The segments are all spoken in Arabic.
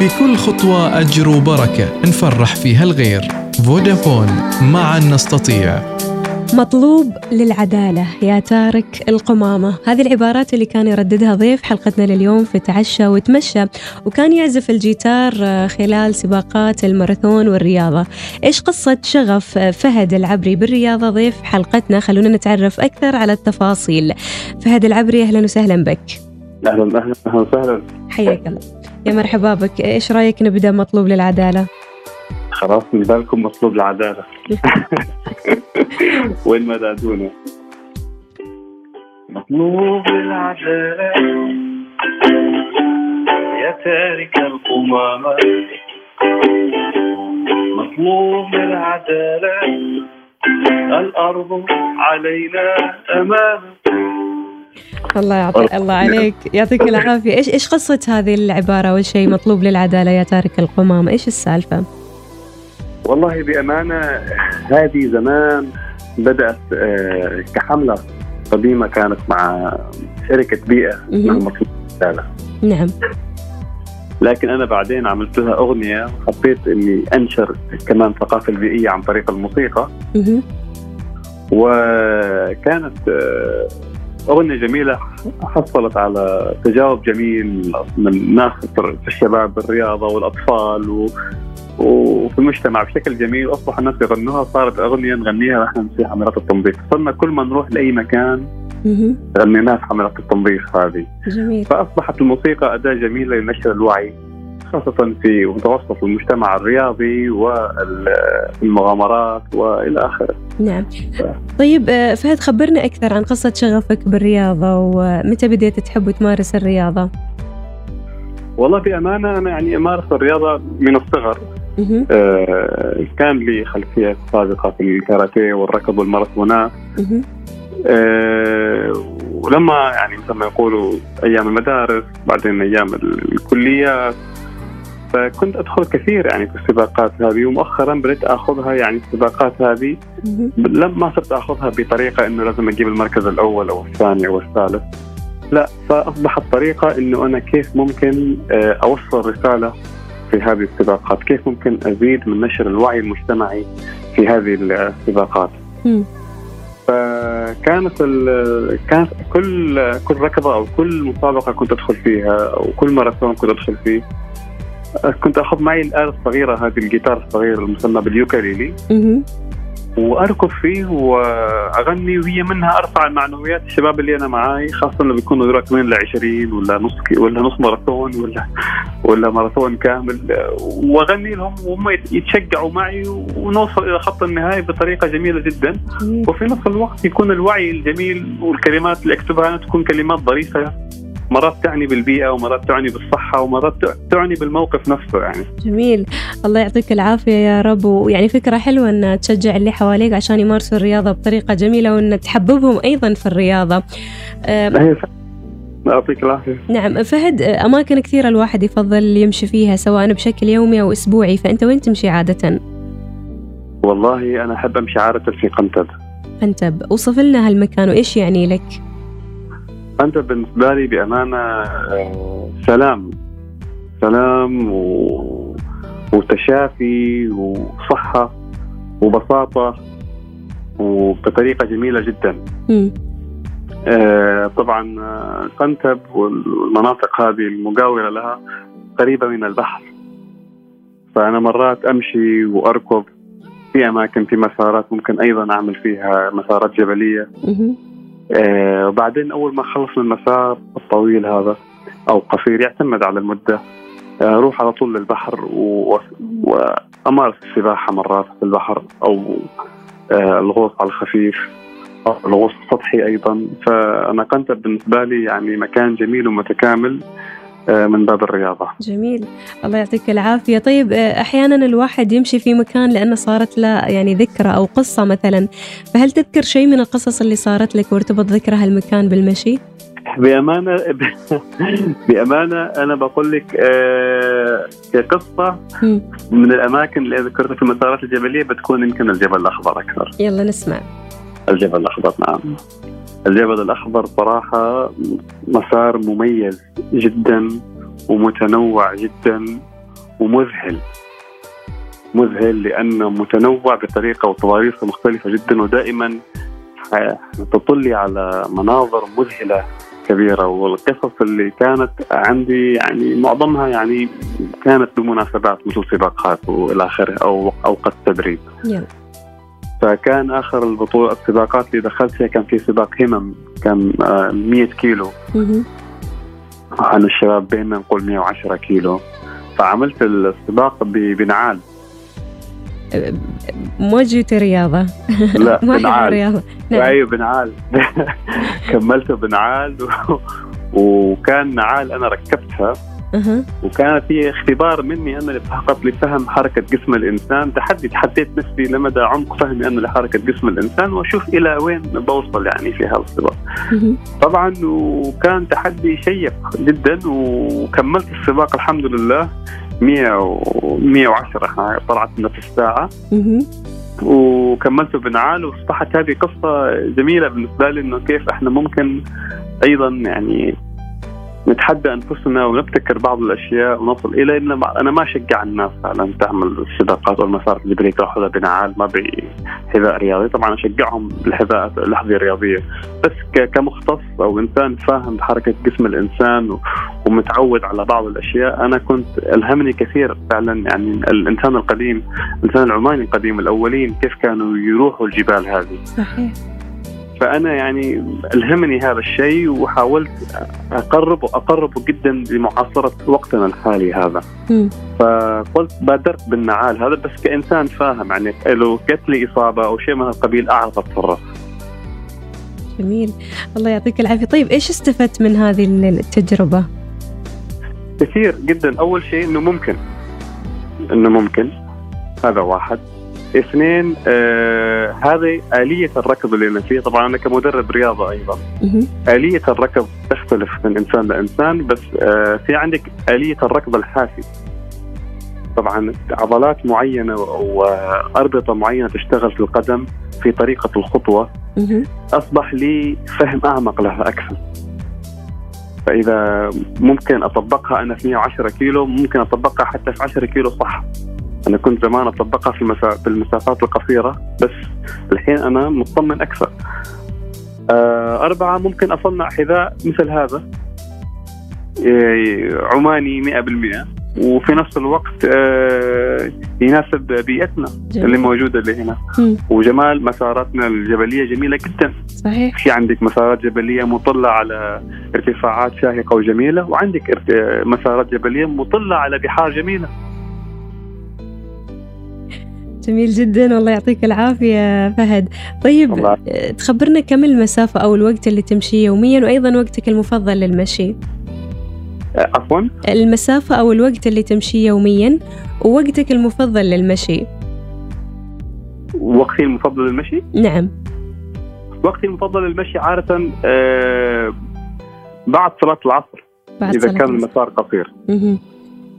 في كل خطوة أجر وبركة نفرح فيها الغير. فودافون معا نستطيع. مطلوب للعدالة يا تارك القمامة. هذه العبارات اللي كان يرددها ضيف حلقتنا لليوم في تعشى وتمشى وكان يعزف الجيتار خلال سباقات الماراثون والرياضة. إيش قصة شغف فهد العبري بالرياضة ضيف حلقتنا؟ خلونا نتعرف أكثر على التفاصيل. فهد العبري أهلا وسهلا بك. أهلا أهلا وسهلا. حياك الله. يا مرحبا بك. إيش رأيك نبدأ مطلوب للعدالة؟ خلاص من بالكم مطلوب العداله وين ما دادونا مطلوب العداله يا تارك القمامة. مطلوب العدالة الأرض علينا أمانة الله يعطيك الله عليك. يعطيك العافية. إيش إيش قصة هذه العبارة؟ أول شيء مطلوب للعدالة. يا تارك القمامة إيش السالفة؟ والله بأمانة هذه زمان بدأت آه، كحملة قديمة كانت مع اسمها مهم. مطلوب العدالة نعم. لكن أنا بعدين عملت لها أغنية وحبيت إني أنشر كمان الثقافه البيئية عن طريق الموسيقى. وكانت آه، اغنيه جميلة حصلت على تجاوب جميل من ناس في الشباب بالرياضه والأطفال و وفي المجتمع بشكل جميل. واصبح الناس يغنوها صارت اغنيه نغنيها نحن في حملات التنظيف. صرنا كل ما نروح لأي مكان. غنيناها في حملات التنظيف هذه. جميل. فأصبحت الموسيقى أداة جميلة لنشر الوعي. خاصة في متوسط المجتمع الرياضي والمغامرات وإلى آخره. نعم طيب آه، فهد خبرنا أكثر عن قصة شغفك بالرياضة ومتى بديت تحب وتمارس الرياضة؟ والله بأمانة أنا يعني أمارس الرياضة من الصغر. آه، كان لي خلفيه سابقة في الكاراتيه والركض والماراثونات. آه، ولما يعني مثل ما يقولوا أيام المدارس بعدين أيام الكليات فكنت أدخل كثير يعني في السباقات هذه ومؤخرا بديت أخذها يعني السباقات هذه. لما صرت أخذها بطريقة إنه لازم أجيب المركز الأول أو الثاني أو الثالث لا فأصبحت طريقة إنه أنا كيف ممكن آه، اوصل رسالة في هذه السباقات، كيف ممكن أزيد من نشر الوعي المجتمعي في هذه السباقات. مم. فكانت كانت كل كل ركضة أو كل مسابقة كنت أدخل فيها أو كل ماراثون كنت أدخل فيه كنت أخذ معي الآلة الصغيرة هذه الجيتار الصغير المسمى باليوكاليلي. وأركض فيه وأغني وهي منها أرفع معنويات الشباب اللي أنا معاي خاصة لما بيكونوا راكبين ل 20 ولا نص ولا نص ماراثون ولا ولا ماراثون كامل وأغني لهم وهم يت- يتشجعوا معي ونوصل إلى خط النهاية بطريقة جميلة جدا. وفي نفس الوقت يكون الوعي الجميل والكلمات اللي أكتبها أنا تكون كلمات ظريفة مرات تعني بالبيئة ومرات تعني بالصحة ومرات تعني بالموقف نفسه يعني. جميل. الله يعطيك العافية يا رب. ويعني فكرة حلوة أن تشجع اللي حواليك عشان يمارسوا الرياضة بطريقة جميلة وأن تحببهم أيضا في الرياضة. هي ف- يعطيك العافية. نعم فهد أماكن كثيرة الواحد يفضل يمشي فيها سواء بشكل يومي أو أسبوعي. فأنت وين تمشي عادة؟ والله أنا أحب أمشي عادة في قنتب. أنت وصف لنا هالمكان وإيش يعني لك؟ أنت بالنسبة لي بأمانة آه، سلام سلام و... وتشافي وصحة وبساطة وبطريقة جميلة جدا مم. آه، طبعا قنتب والمناطق هذه المجاورة لها قريبة من البحر فأنا مرات أمشي وأركض في أماكن في مسارات ممكن أيضا أعمل فيها مسارات جبلية مهم. آه، وبعدين أول ما اخلص من المسار الطويل هذا أو قصير يعتمد على المدة آه، أروح على طول للبحر وأمارس السباحة مرات في البحر أو آه، الغوص على الخفيف أو الغوص السطحي أيضا. فأنا قنتب بالنسبة لي يعني مكان جميل ومتكامل. من باب الرياضة. جميل. الله يعطيك العافية. طيب آه، أحيانا الواحد يمشي في مكان لأنه صارت له يعني ذكرى أو قصة مثلا. فهل تذكر شيء من القصص اللي صارت لك وارتبط ذكرى هالمكان بالمشي؟ بأمانة بأمانة أنا بقول لك آه كقصة مم. من الأماكن اللي ذكرتها في المسارات الجبلية بتكون يمكن الجبل الأخضر أكثر. يلا نسمع. الجبل الأخضر نعم. الجبل الأخضر صراحة مسار مميز. جدا ومتنوع جدا ومذهل. مذهل لأنه متنوع بطريقة وتضاريسه مختلفة جدا ودائما تطلي على مناظر مذهلة كبيرة. والقصص اللي كانت عندي يعني معظمها يعني كانت بمناسبات مثل سباقات وإلى آخره أو أوقات تدريب. فكان آخر البطولة السباقات اللي دخلت فيها كان في سباق همم كان آه، 100 كيلو عن الشباب بيننا نقول 110 كيلو فعملت السباق بنعال. مو جيتي رياضة؟ لا بنعال. نعم. أيوه بنعال. كملته بنعال و... وكان نعال أنا ركبتها. أها. وكانت هي اختبار مني أنا فقط لفهم حركة جسم الإنسان تحدي تحديت نفسي لمدى عمق فهمي أنا لحركة جسم الإنسان وأشوف إلى وين بوصل يعني في هذا السباق. طبعا وكان تحدي شيق جدا وكملت السباق الحمد لله 100 و 110 طلعت نفس الساعة مهم. وكملته بنعال واصبحت هذه قصة جميلة بالنسبة لي إنه كيف إحنا ممكن أيضا يعني نتحدى أنفسنا ونبتكر بعض الأشياء ونصل إلى إن أنا ما أشجع الناس على تعمل السباقات أو المسارات اللي ياخذها بنعال ما بحذاء رياضي. طبعا أشجعهم بالحذاء الاحذيه الرياضيه بس كمختص أو إنسان فاهم بحركة جسم الإنسان ومتعود على بعض الأشياء أنا كنت ألهمني كثير فعلا. يعني الإنسان القديم الإنسان العماني القديم الأولين كيف كانوا يروحوا الجبال هذه. صحيح. فأنا يعني ألهمني هذا الشيء وحاولت اقرب اقربه جدا لمعاصرة وقتنا الحالي هذا. فقلت بادرت بالنعال هذا بس كإنسان فاهم يعني لو جت لي إصابة أو شيء من هالقبيل أعرف أتصرف. جميل. الله يعطيك العافية. طيب إيش استفدت من هذه التجربة؟ كثير جدا. أول شيء إنه ممكن. إنه ممكن. هذا واحد. اثنين آه هذه آلية الركض اللي أنا فيه. طبعا أنا كمدرب رياضة أيضا. آلية الركض تختلف من إنسان لإنسان بس آه في عندك آلية الركض الحافي. طبعا عضلات معينة وأربطة معينة تشتغل في القدم في طريقة الخطوة. أصبح لي فهم أعمق لها أكثر. فإذا ممكن أطبقها أنا في 110 كيلو ممكن أطبقها حتى في 10 كيلو صح. أنا كنت زمان أطبقها في, المسا... في المسافات القصيرة بس الحين أنا مطمن أكثر. آه أربعة ممكن أصنع حذاء مثل هذا. إيه، عماني 100% وفي نفس الوقت آه يناسب بيئتنا جميل. اللي موجودة اللي هنا. مم. وجمال مساراتنا الجبلية جميلة جدا. صحيح. في عندك مسارات جبلية مطلة على ارتفاعات شاهقة وجميلة وعندك مسارات جبلية مطلة على بحار جميلة. جميل جدا. والله يعطيك العافية فهد. طيب الله. تخبرنا كم المسافة أو الوقت اللي تمشيه يوميا وأيضا وقتك المفضل للمشي؟ آه، عفوا؟ المسافة أو الوقت اللي تمشيه يوميا ووقتك المفضل للمشي. وقتي المفضل للمشي؟ نعم. وقتي المفضل للمشي عادة آه بعد صلاة العصر بعد إذا صلاة كان. المسار قصير.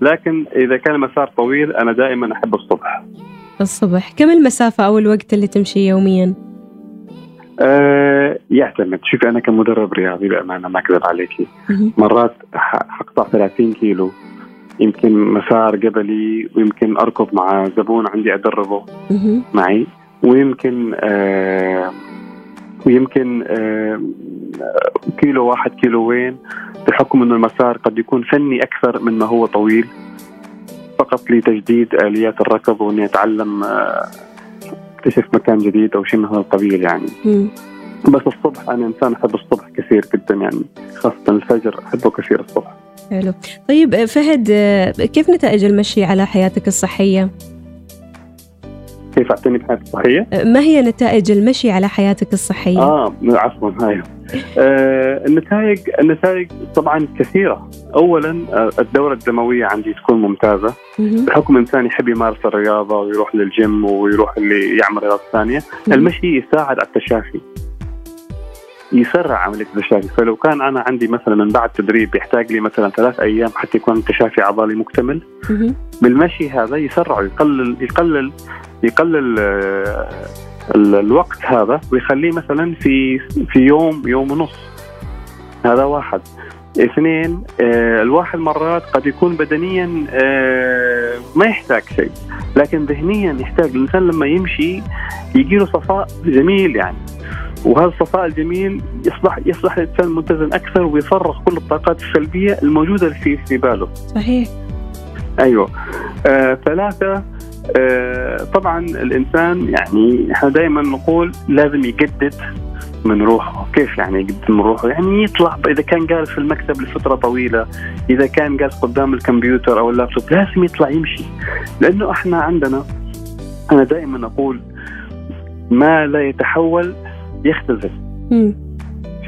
لكن إذا كان المسار طويل أنا دائما أحب الصبح. الصبح. كم المسافة أو الوقت اللي تمشيه يوميا؟ آه يعتمد. شوفي أنا كمدرب رياضي بأمانة ما اكذب عليكي. مرات حقطع 30 كيلو. يمكن مسار جبلي ويمكن أركض مع زبون عندي أدربه. مهم. معي. ويمكن آه ويمكن آه كيلو واحد كيلوين بحكم إنه المسار قد يكون فني أكثر من ما هو طويل. فقط لتجديد آليات الركض واني اتعلم آه، اكتشف مكان جديد أو شيء من هذا القبيل يعني مم. بس الصبح أنا إنسان أحب الصبح كثير جدا يعني خاصة الفجر أحبه كثير الصبح حلو طيب آه، فهد آه، كيف نتائج المشي على حياتك الصحية؟ كيف اعتني بحياتي الصحية ما هي نتائج المشي على حياتك الصحية؟ آه عفوا هاي آه النتائج النتائج طبعا كثيرة اولا آه، الدورة الدموية عندي تكون ممتازة. بحكم إنسان يحب يمارس الرياضة ويروح للجيم ويروح اللي يعمل رياضة ثانية. المشي يساعد على التشافي يسرع عملية التشافي فلو كان أنا عندي مثلا من بعد تدريب يحتاج لي مثلا ثلاث أيام حتى يكون التشافي عضلي مكتمل. بالمشي هذا يسرع يقلل يقلل يقلل آه، ال- الوقت هذا ويخليه مثلا في في يوم يوم ونص. هذا واحد. اثنين آه، الواحد مرات قد يكون بدنيا آه، ما يحتاج شيء لكن ذهنيا يحتاج. الإنسان لما يمشي يجي له صفاء جميل يعني. وهذا الصفاء الجميل يصبح يصبح الإنسان متزن أكثر ويفرغ كل الطاقات السلبية الموجودة في في باله. صحيح. أيوه. آه ثلاثة طبعا الإنسان يعني إحنا دائما نقول لازم يجدد من روحه. كيف يعني يجدد من روحه؟ يعني يطلع إذا كان جالس في المكتب لفترة طويلة إذا كان جالس قدام الكمبيوتر أو اللابتوب لازم يطلع يمشي. لأنه إحنا عندنا أنا دائما أقول ما لا يتحول يختزل.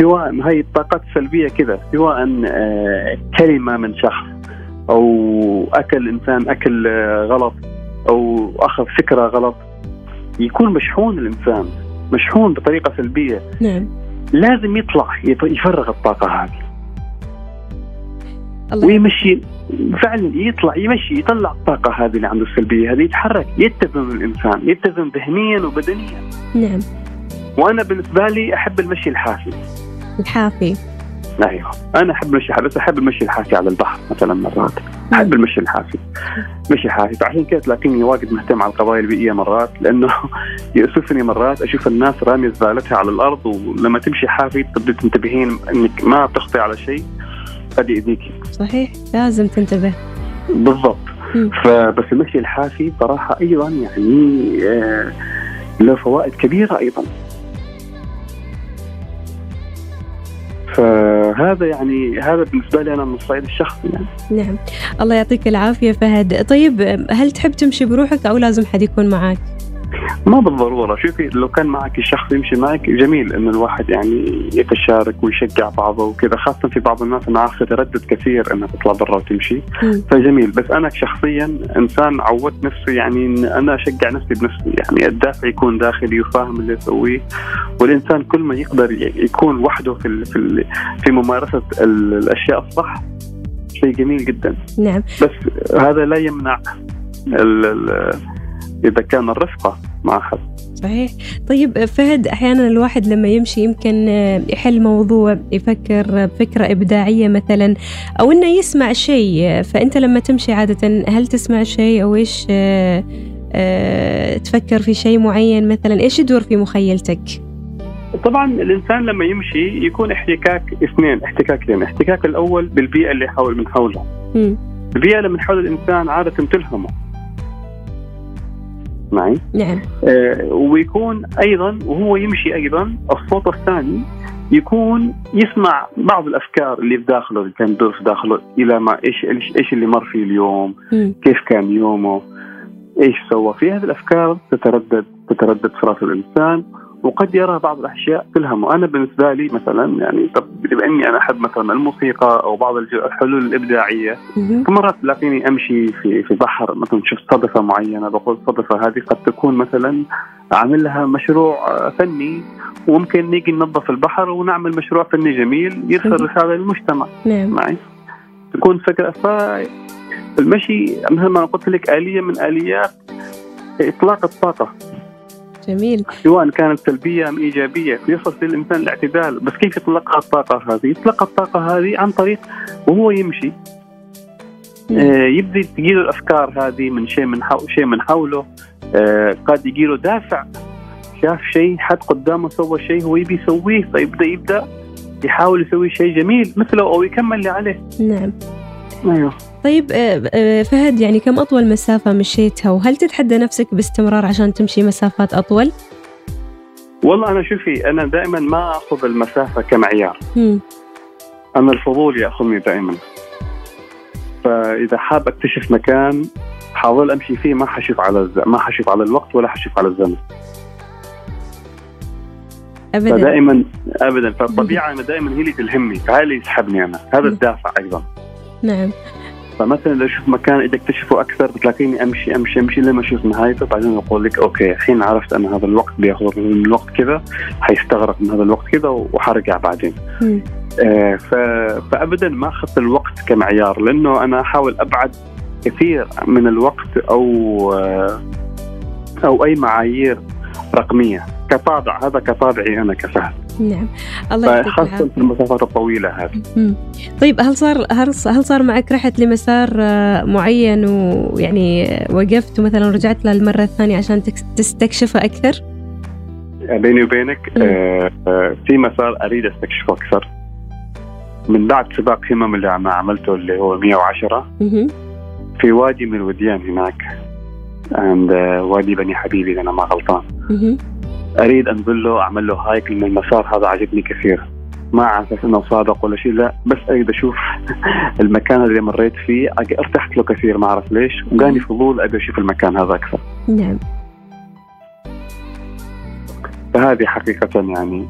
سواء هاي الطاقات السلبية كذا سواء آه، كلمة من شخص أو أكل إنسان أكل آه، غلط. أو أخذ فكرة غلط. يكون مشحون الإنسان مشحون بطريقة سلبية. نعم. لازم يطلع يف- يفرغ الطاقة هذه. الله. ويمشي فعلا يطلع يمشي يطلع الطاقة هذه اللي عنده السلبية هذه يتحرك يتزن الإنسان يتزن ذهنيا وبدنيا. نعم. وأنا بالنسبة لي أحب المشي الحافي. الحافي. أيوه. أنا أحب المشي الحافي بس أحب المشي الحافي على البحر مثلا مرات. أحب المشي الحافي. مشي حافي فعشان كذا تلاقيني واجد مهتم على القضايا البيئية مرات لأنه يؤسفني مرات أشوف الناس رامية زبالتها على الأرض ولما تمشي حافي تبدي تنتبهين إنك ما تخطي على شيء. قد يأذيكي صحيح. لازم تنتبه. بالضبط. فبس المشي الحافي صراحة أيضا يعني آه له فوائد كبيرة أيضا. فهذا يعني هذا بالنسبة لي أنا من الصعيد الشخصي يعني. نعم. الله يعطيك العافية فهد. طيب هل تحب تمشي بروحك أو لازم حد يكون معك ما بالضرورة. شوفي لو كان معك شخص يمشي معك جميل إنه الواحد يعني يتشارك ويشجع بعضه وكذا خاصة في بعض الناس أنا عارف تردد كثير إنها تطلع برا وتمشي. مم. فجميل. بس أنا شخصيا إنسان عودت نفسي يعني إن أنا أشجع نفسي بنفسي. يعني الدافع يكون داخلي وفاهم اللي يسويه والإنسان كل ما يقدر يكون وحده في ال في ال في ممارسة ال- الأشياء الصح شيء جميل جدا. نعم. بس هذا لا يمنع ال ال إذا كان الرفقة مع أحد. صحيح. طيب فهد أحيانا الواحد لما يمشي يمكن يحل موضوع يفكر بفكرة إبداعية مثلا أو إنه يسمع شيء. فأنت لما تمشي عادة هل تسمع شيء؟ أو إيش آه، آه، تفكر في شيء معين مثلا؟ إيش يدور في مخيلتك؟ طبعا الإنسان لما يمشي يكون احتكاك اثنين احتكاكين احتكاك الأول بالبيئة اللي حول من حوله. مم. البيئة اللي من حول الإنسان عادة تلهمه. معي. نعم. آه ويكون أيضا وهو يمشي أيضا الصوت الثاني يكون يسمع بعض الأفكار اللي في داخله اللي كان تدور في داخله إلى ما إيش إيش إيش اللي مر فيه اليوم مم. كيف كان يومه إيش سوى. في هذه الأفكار تتردد تتردد في راس الإنسان. وقد يرى بعض الاشياء تلهمه أنا بالنسبة لي مثلا يعني طب بما إني أنا أحب مثلا الموسيقى أو بعض الحلول الإبداعية مهم. فمرات تلاقيني أمشي في في بحر مثلا شفت صدفة معينة بقول الصدفة هذه قد تكون مثلا اعمل لها مشروع فني وممكن نيجي ننظف البحر ونعمل مشروع فني جميل يرسل. رسالة للمجتمع نعم. معي؟ تكون فكرة فالمشي مثل ما قلت لك آلية من آليات إطلاق الطاقة. جميل. سواء كانت سلبية أم إيجابية يصل للانسان الاعتدال بس كيف يطلقها الطاقة هذه؟ يطلق الطاقة هذه عن طريق وهو يمشي. آه يبدا تجيله الأفكار هذه من شيء من حو... شيء من حوله. آه قد يجيله دافع. شاف شيء حد قدامه سوى شيء هو يبي يسويه فيبدأ يبدأ يحاول يسوي شيء جميل مثله أو يكمل اللي عليه. نعم. أيوه. طيب آه، آه، فهد يعني كم أطول مسافة مشيتها؟ وهل تتحدى نفسك باستمرار عشان تمشي مسافات أطول؟ والله أنا شوفي أنا دائما ما اخذ المسافة كمعيار. أنا الفضول ياخذني دائما. فإذا حاب أكتشف مكان حاضل أمشي فيه ما حشوف على الز... ما حشوف على الوقت ولا حشوف على الزمن. ابدا. فدائما ابدا. فالطبيعه أنا دائما هي اللي تلهمني فهي اللي يسحبني أنا. هذا الدافع أيضا. نعم. فمثلا لو أشوف مكان بدي اكتشفه أكثر بتلاقيني أمشي أمشي أمشي لما أشوف نهايته. بعدين أقول لك أوكي الحين عرفت أنا هذا الوقت بياخذ من الوقت كذا حيستغرق من هذا الوقت كذا وحرجع بعدين. آه ف... فابدا ما أخذت الوقت كمعيار لأنه أنا أحاول أبعد كثير من الوقت أو آه أو أي معايير رقمية. كطابع هذا كطابعي أنا كفهد. نعم الله يعطيك خاصه العافية في المسافات الطويله هذه مم. طيب هل صار هل هل صار معك رحت لمسار آه، معين ويعني وقفت ومثلا رجعت له المره الثانية عشان تستكشفه أكثر؟ بيني وبينك مم. آه آه في مسار أريد أستكشفه أكثر من بعد سباق همم اللي أنا عملته اللي هو 110 مهم. في وادي من الوديان هناك عند آه، وادي بني حبيبي إذا أنا ما غلطان مهم. أريد انزل له أعمل له هايك لأن المسار هذا عجبني كثير. ما على أساس إنه سابق ولا شيء لا بس أريد أشوف المكان اللي مريت فيه. ارتحت له كثير ما أعرف ليش. وجاني فضول أبي أشوف المكان هذا أكثر. نعم. فهذه حقيقة يعني.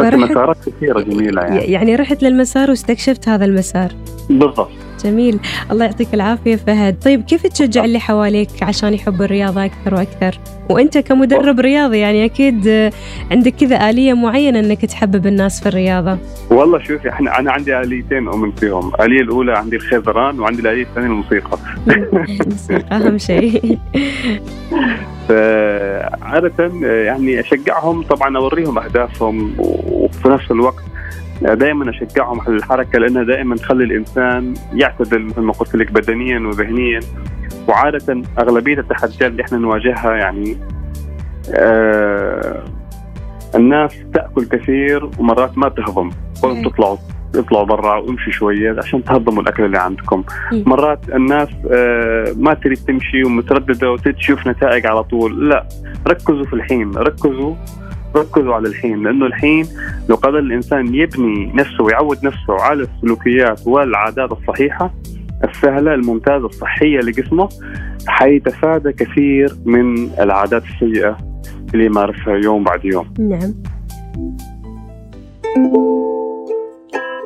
بس مسارات كثيرة جميلة يعني. يعني رحت للمسار واستكشفت هذا المسار. بالضبط. جميل. الله يعطيك العافية فهد. طيب كيف تشجع اللي حواليك عشان يحبوا الرياضة أكثر وأكثر؟ وأنت كمدرب رياضي يعني أكيد عندك كذا آلية معينة أنك تحبب الناس في الرياضة. والله شوفي إحنا أنا عندي آليتين أؤمن فيهم، الاليه الأولى عندي الخيزران وعندي الآلية الثانية الموسيقى. الموسيقى أهم شيء. فعادة يعني أشجعهم طبعا أوريهم أهدافهم وفي نفس الوقت دائما أشجعهم على الحركة لانها دائما تخلي الإنسان يعتدل مثل ما قلت لك بدنيا وذهنيا وعادة أغلبية التحديات اللي إحنا نواجهها يعني آه الناس تأكل كثير ومرات ما تهضم قولوا. تطلعوا اطلعوا برا وامشي شوية عشان تهضموا الأكل اللي عندكم مم. مرات الناس آه، ما تريد تمشي ومترددة وتريد تشوف نتائج على طول لا ركزوا في الحين ركزوا ركزوا على الحين لأنه الحين لو قدر الإنسان يبني نفسه ويعود نفسه على السلوكيات والعادات الصحيحة السهلة الممتازة الصحية لجسمه حيتفادى كثير من العادات السيئة اللي يمارسها يوم بعد يوم. نعم.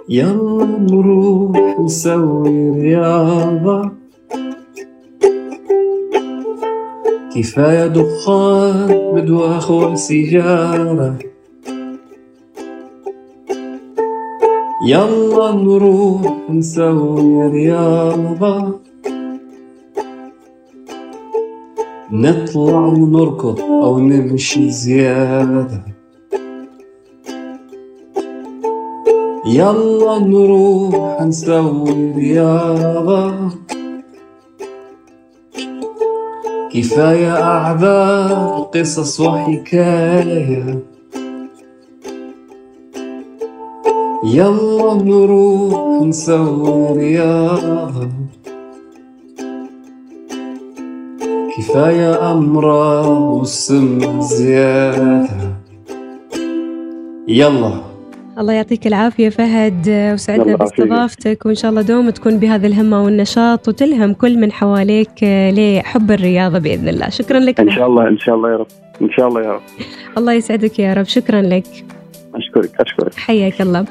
يلا نروح نسوي رياضة. كفاية دخان بدواخ وسيجارة يلا نروح نسوي رياضة نطلع ونركض أو نمشي زيادة. يلا نروح نسوي رياضة كفاية أعذار قصص وحكاية. يلا نروح نسوي رياضة. كفاية أمراض وسم زيادة. يلا. الله يعطيك العافية فهد آه، وسعدنا. باستضافتك وإن شاء الله دوم تكون بهذه الهمة والنشاط وتلهم كل من حواليك آه، لحب الرياضة بإذن الله. شكرا لك. إن شاء الله إن شاء الله يا رب. إن شاء الله يا رب. الله يسعدك يا رب. شكرا لك. أشكرك أشكرك. حياك الله.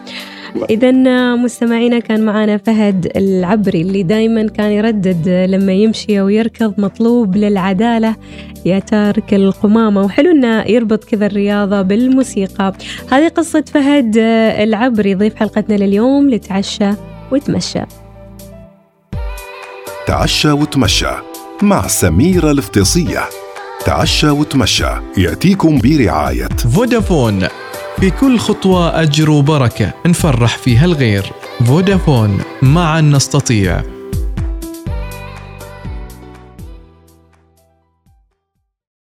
إذا مستمعينا كان معنا فهد العبري اللي دائما كان يردد لما يمشي ويركض مطلوب للعدالة يا تارك القمامة. وحلو إنه يربط كذا الرياضة بالموسيقى. هذه قصة فهد العبري. ضيف حلقتنا لليوم لتعشى وتمشى. تعشى وتمشى مع سميرة الفطيصية تعشى وتمشى يأتيكم برعاية. فودافون في كل خطوة أجر وبركة نفرح فيها الغير. فودافون معا نستطيع.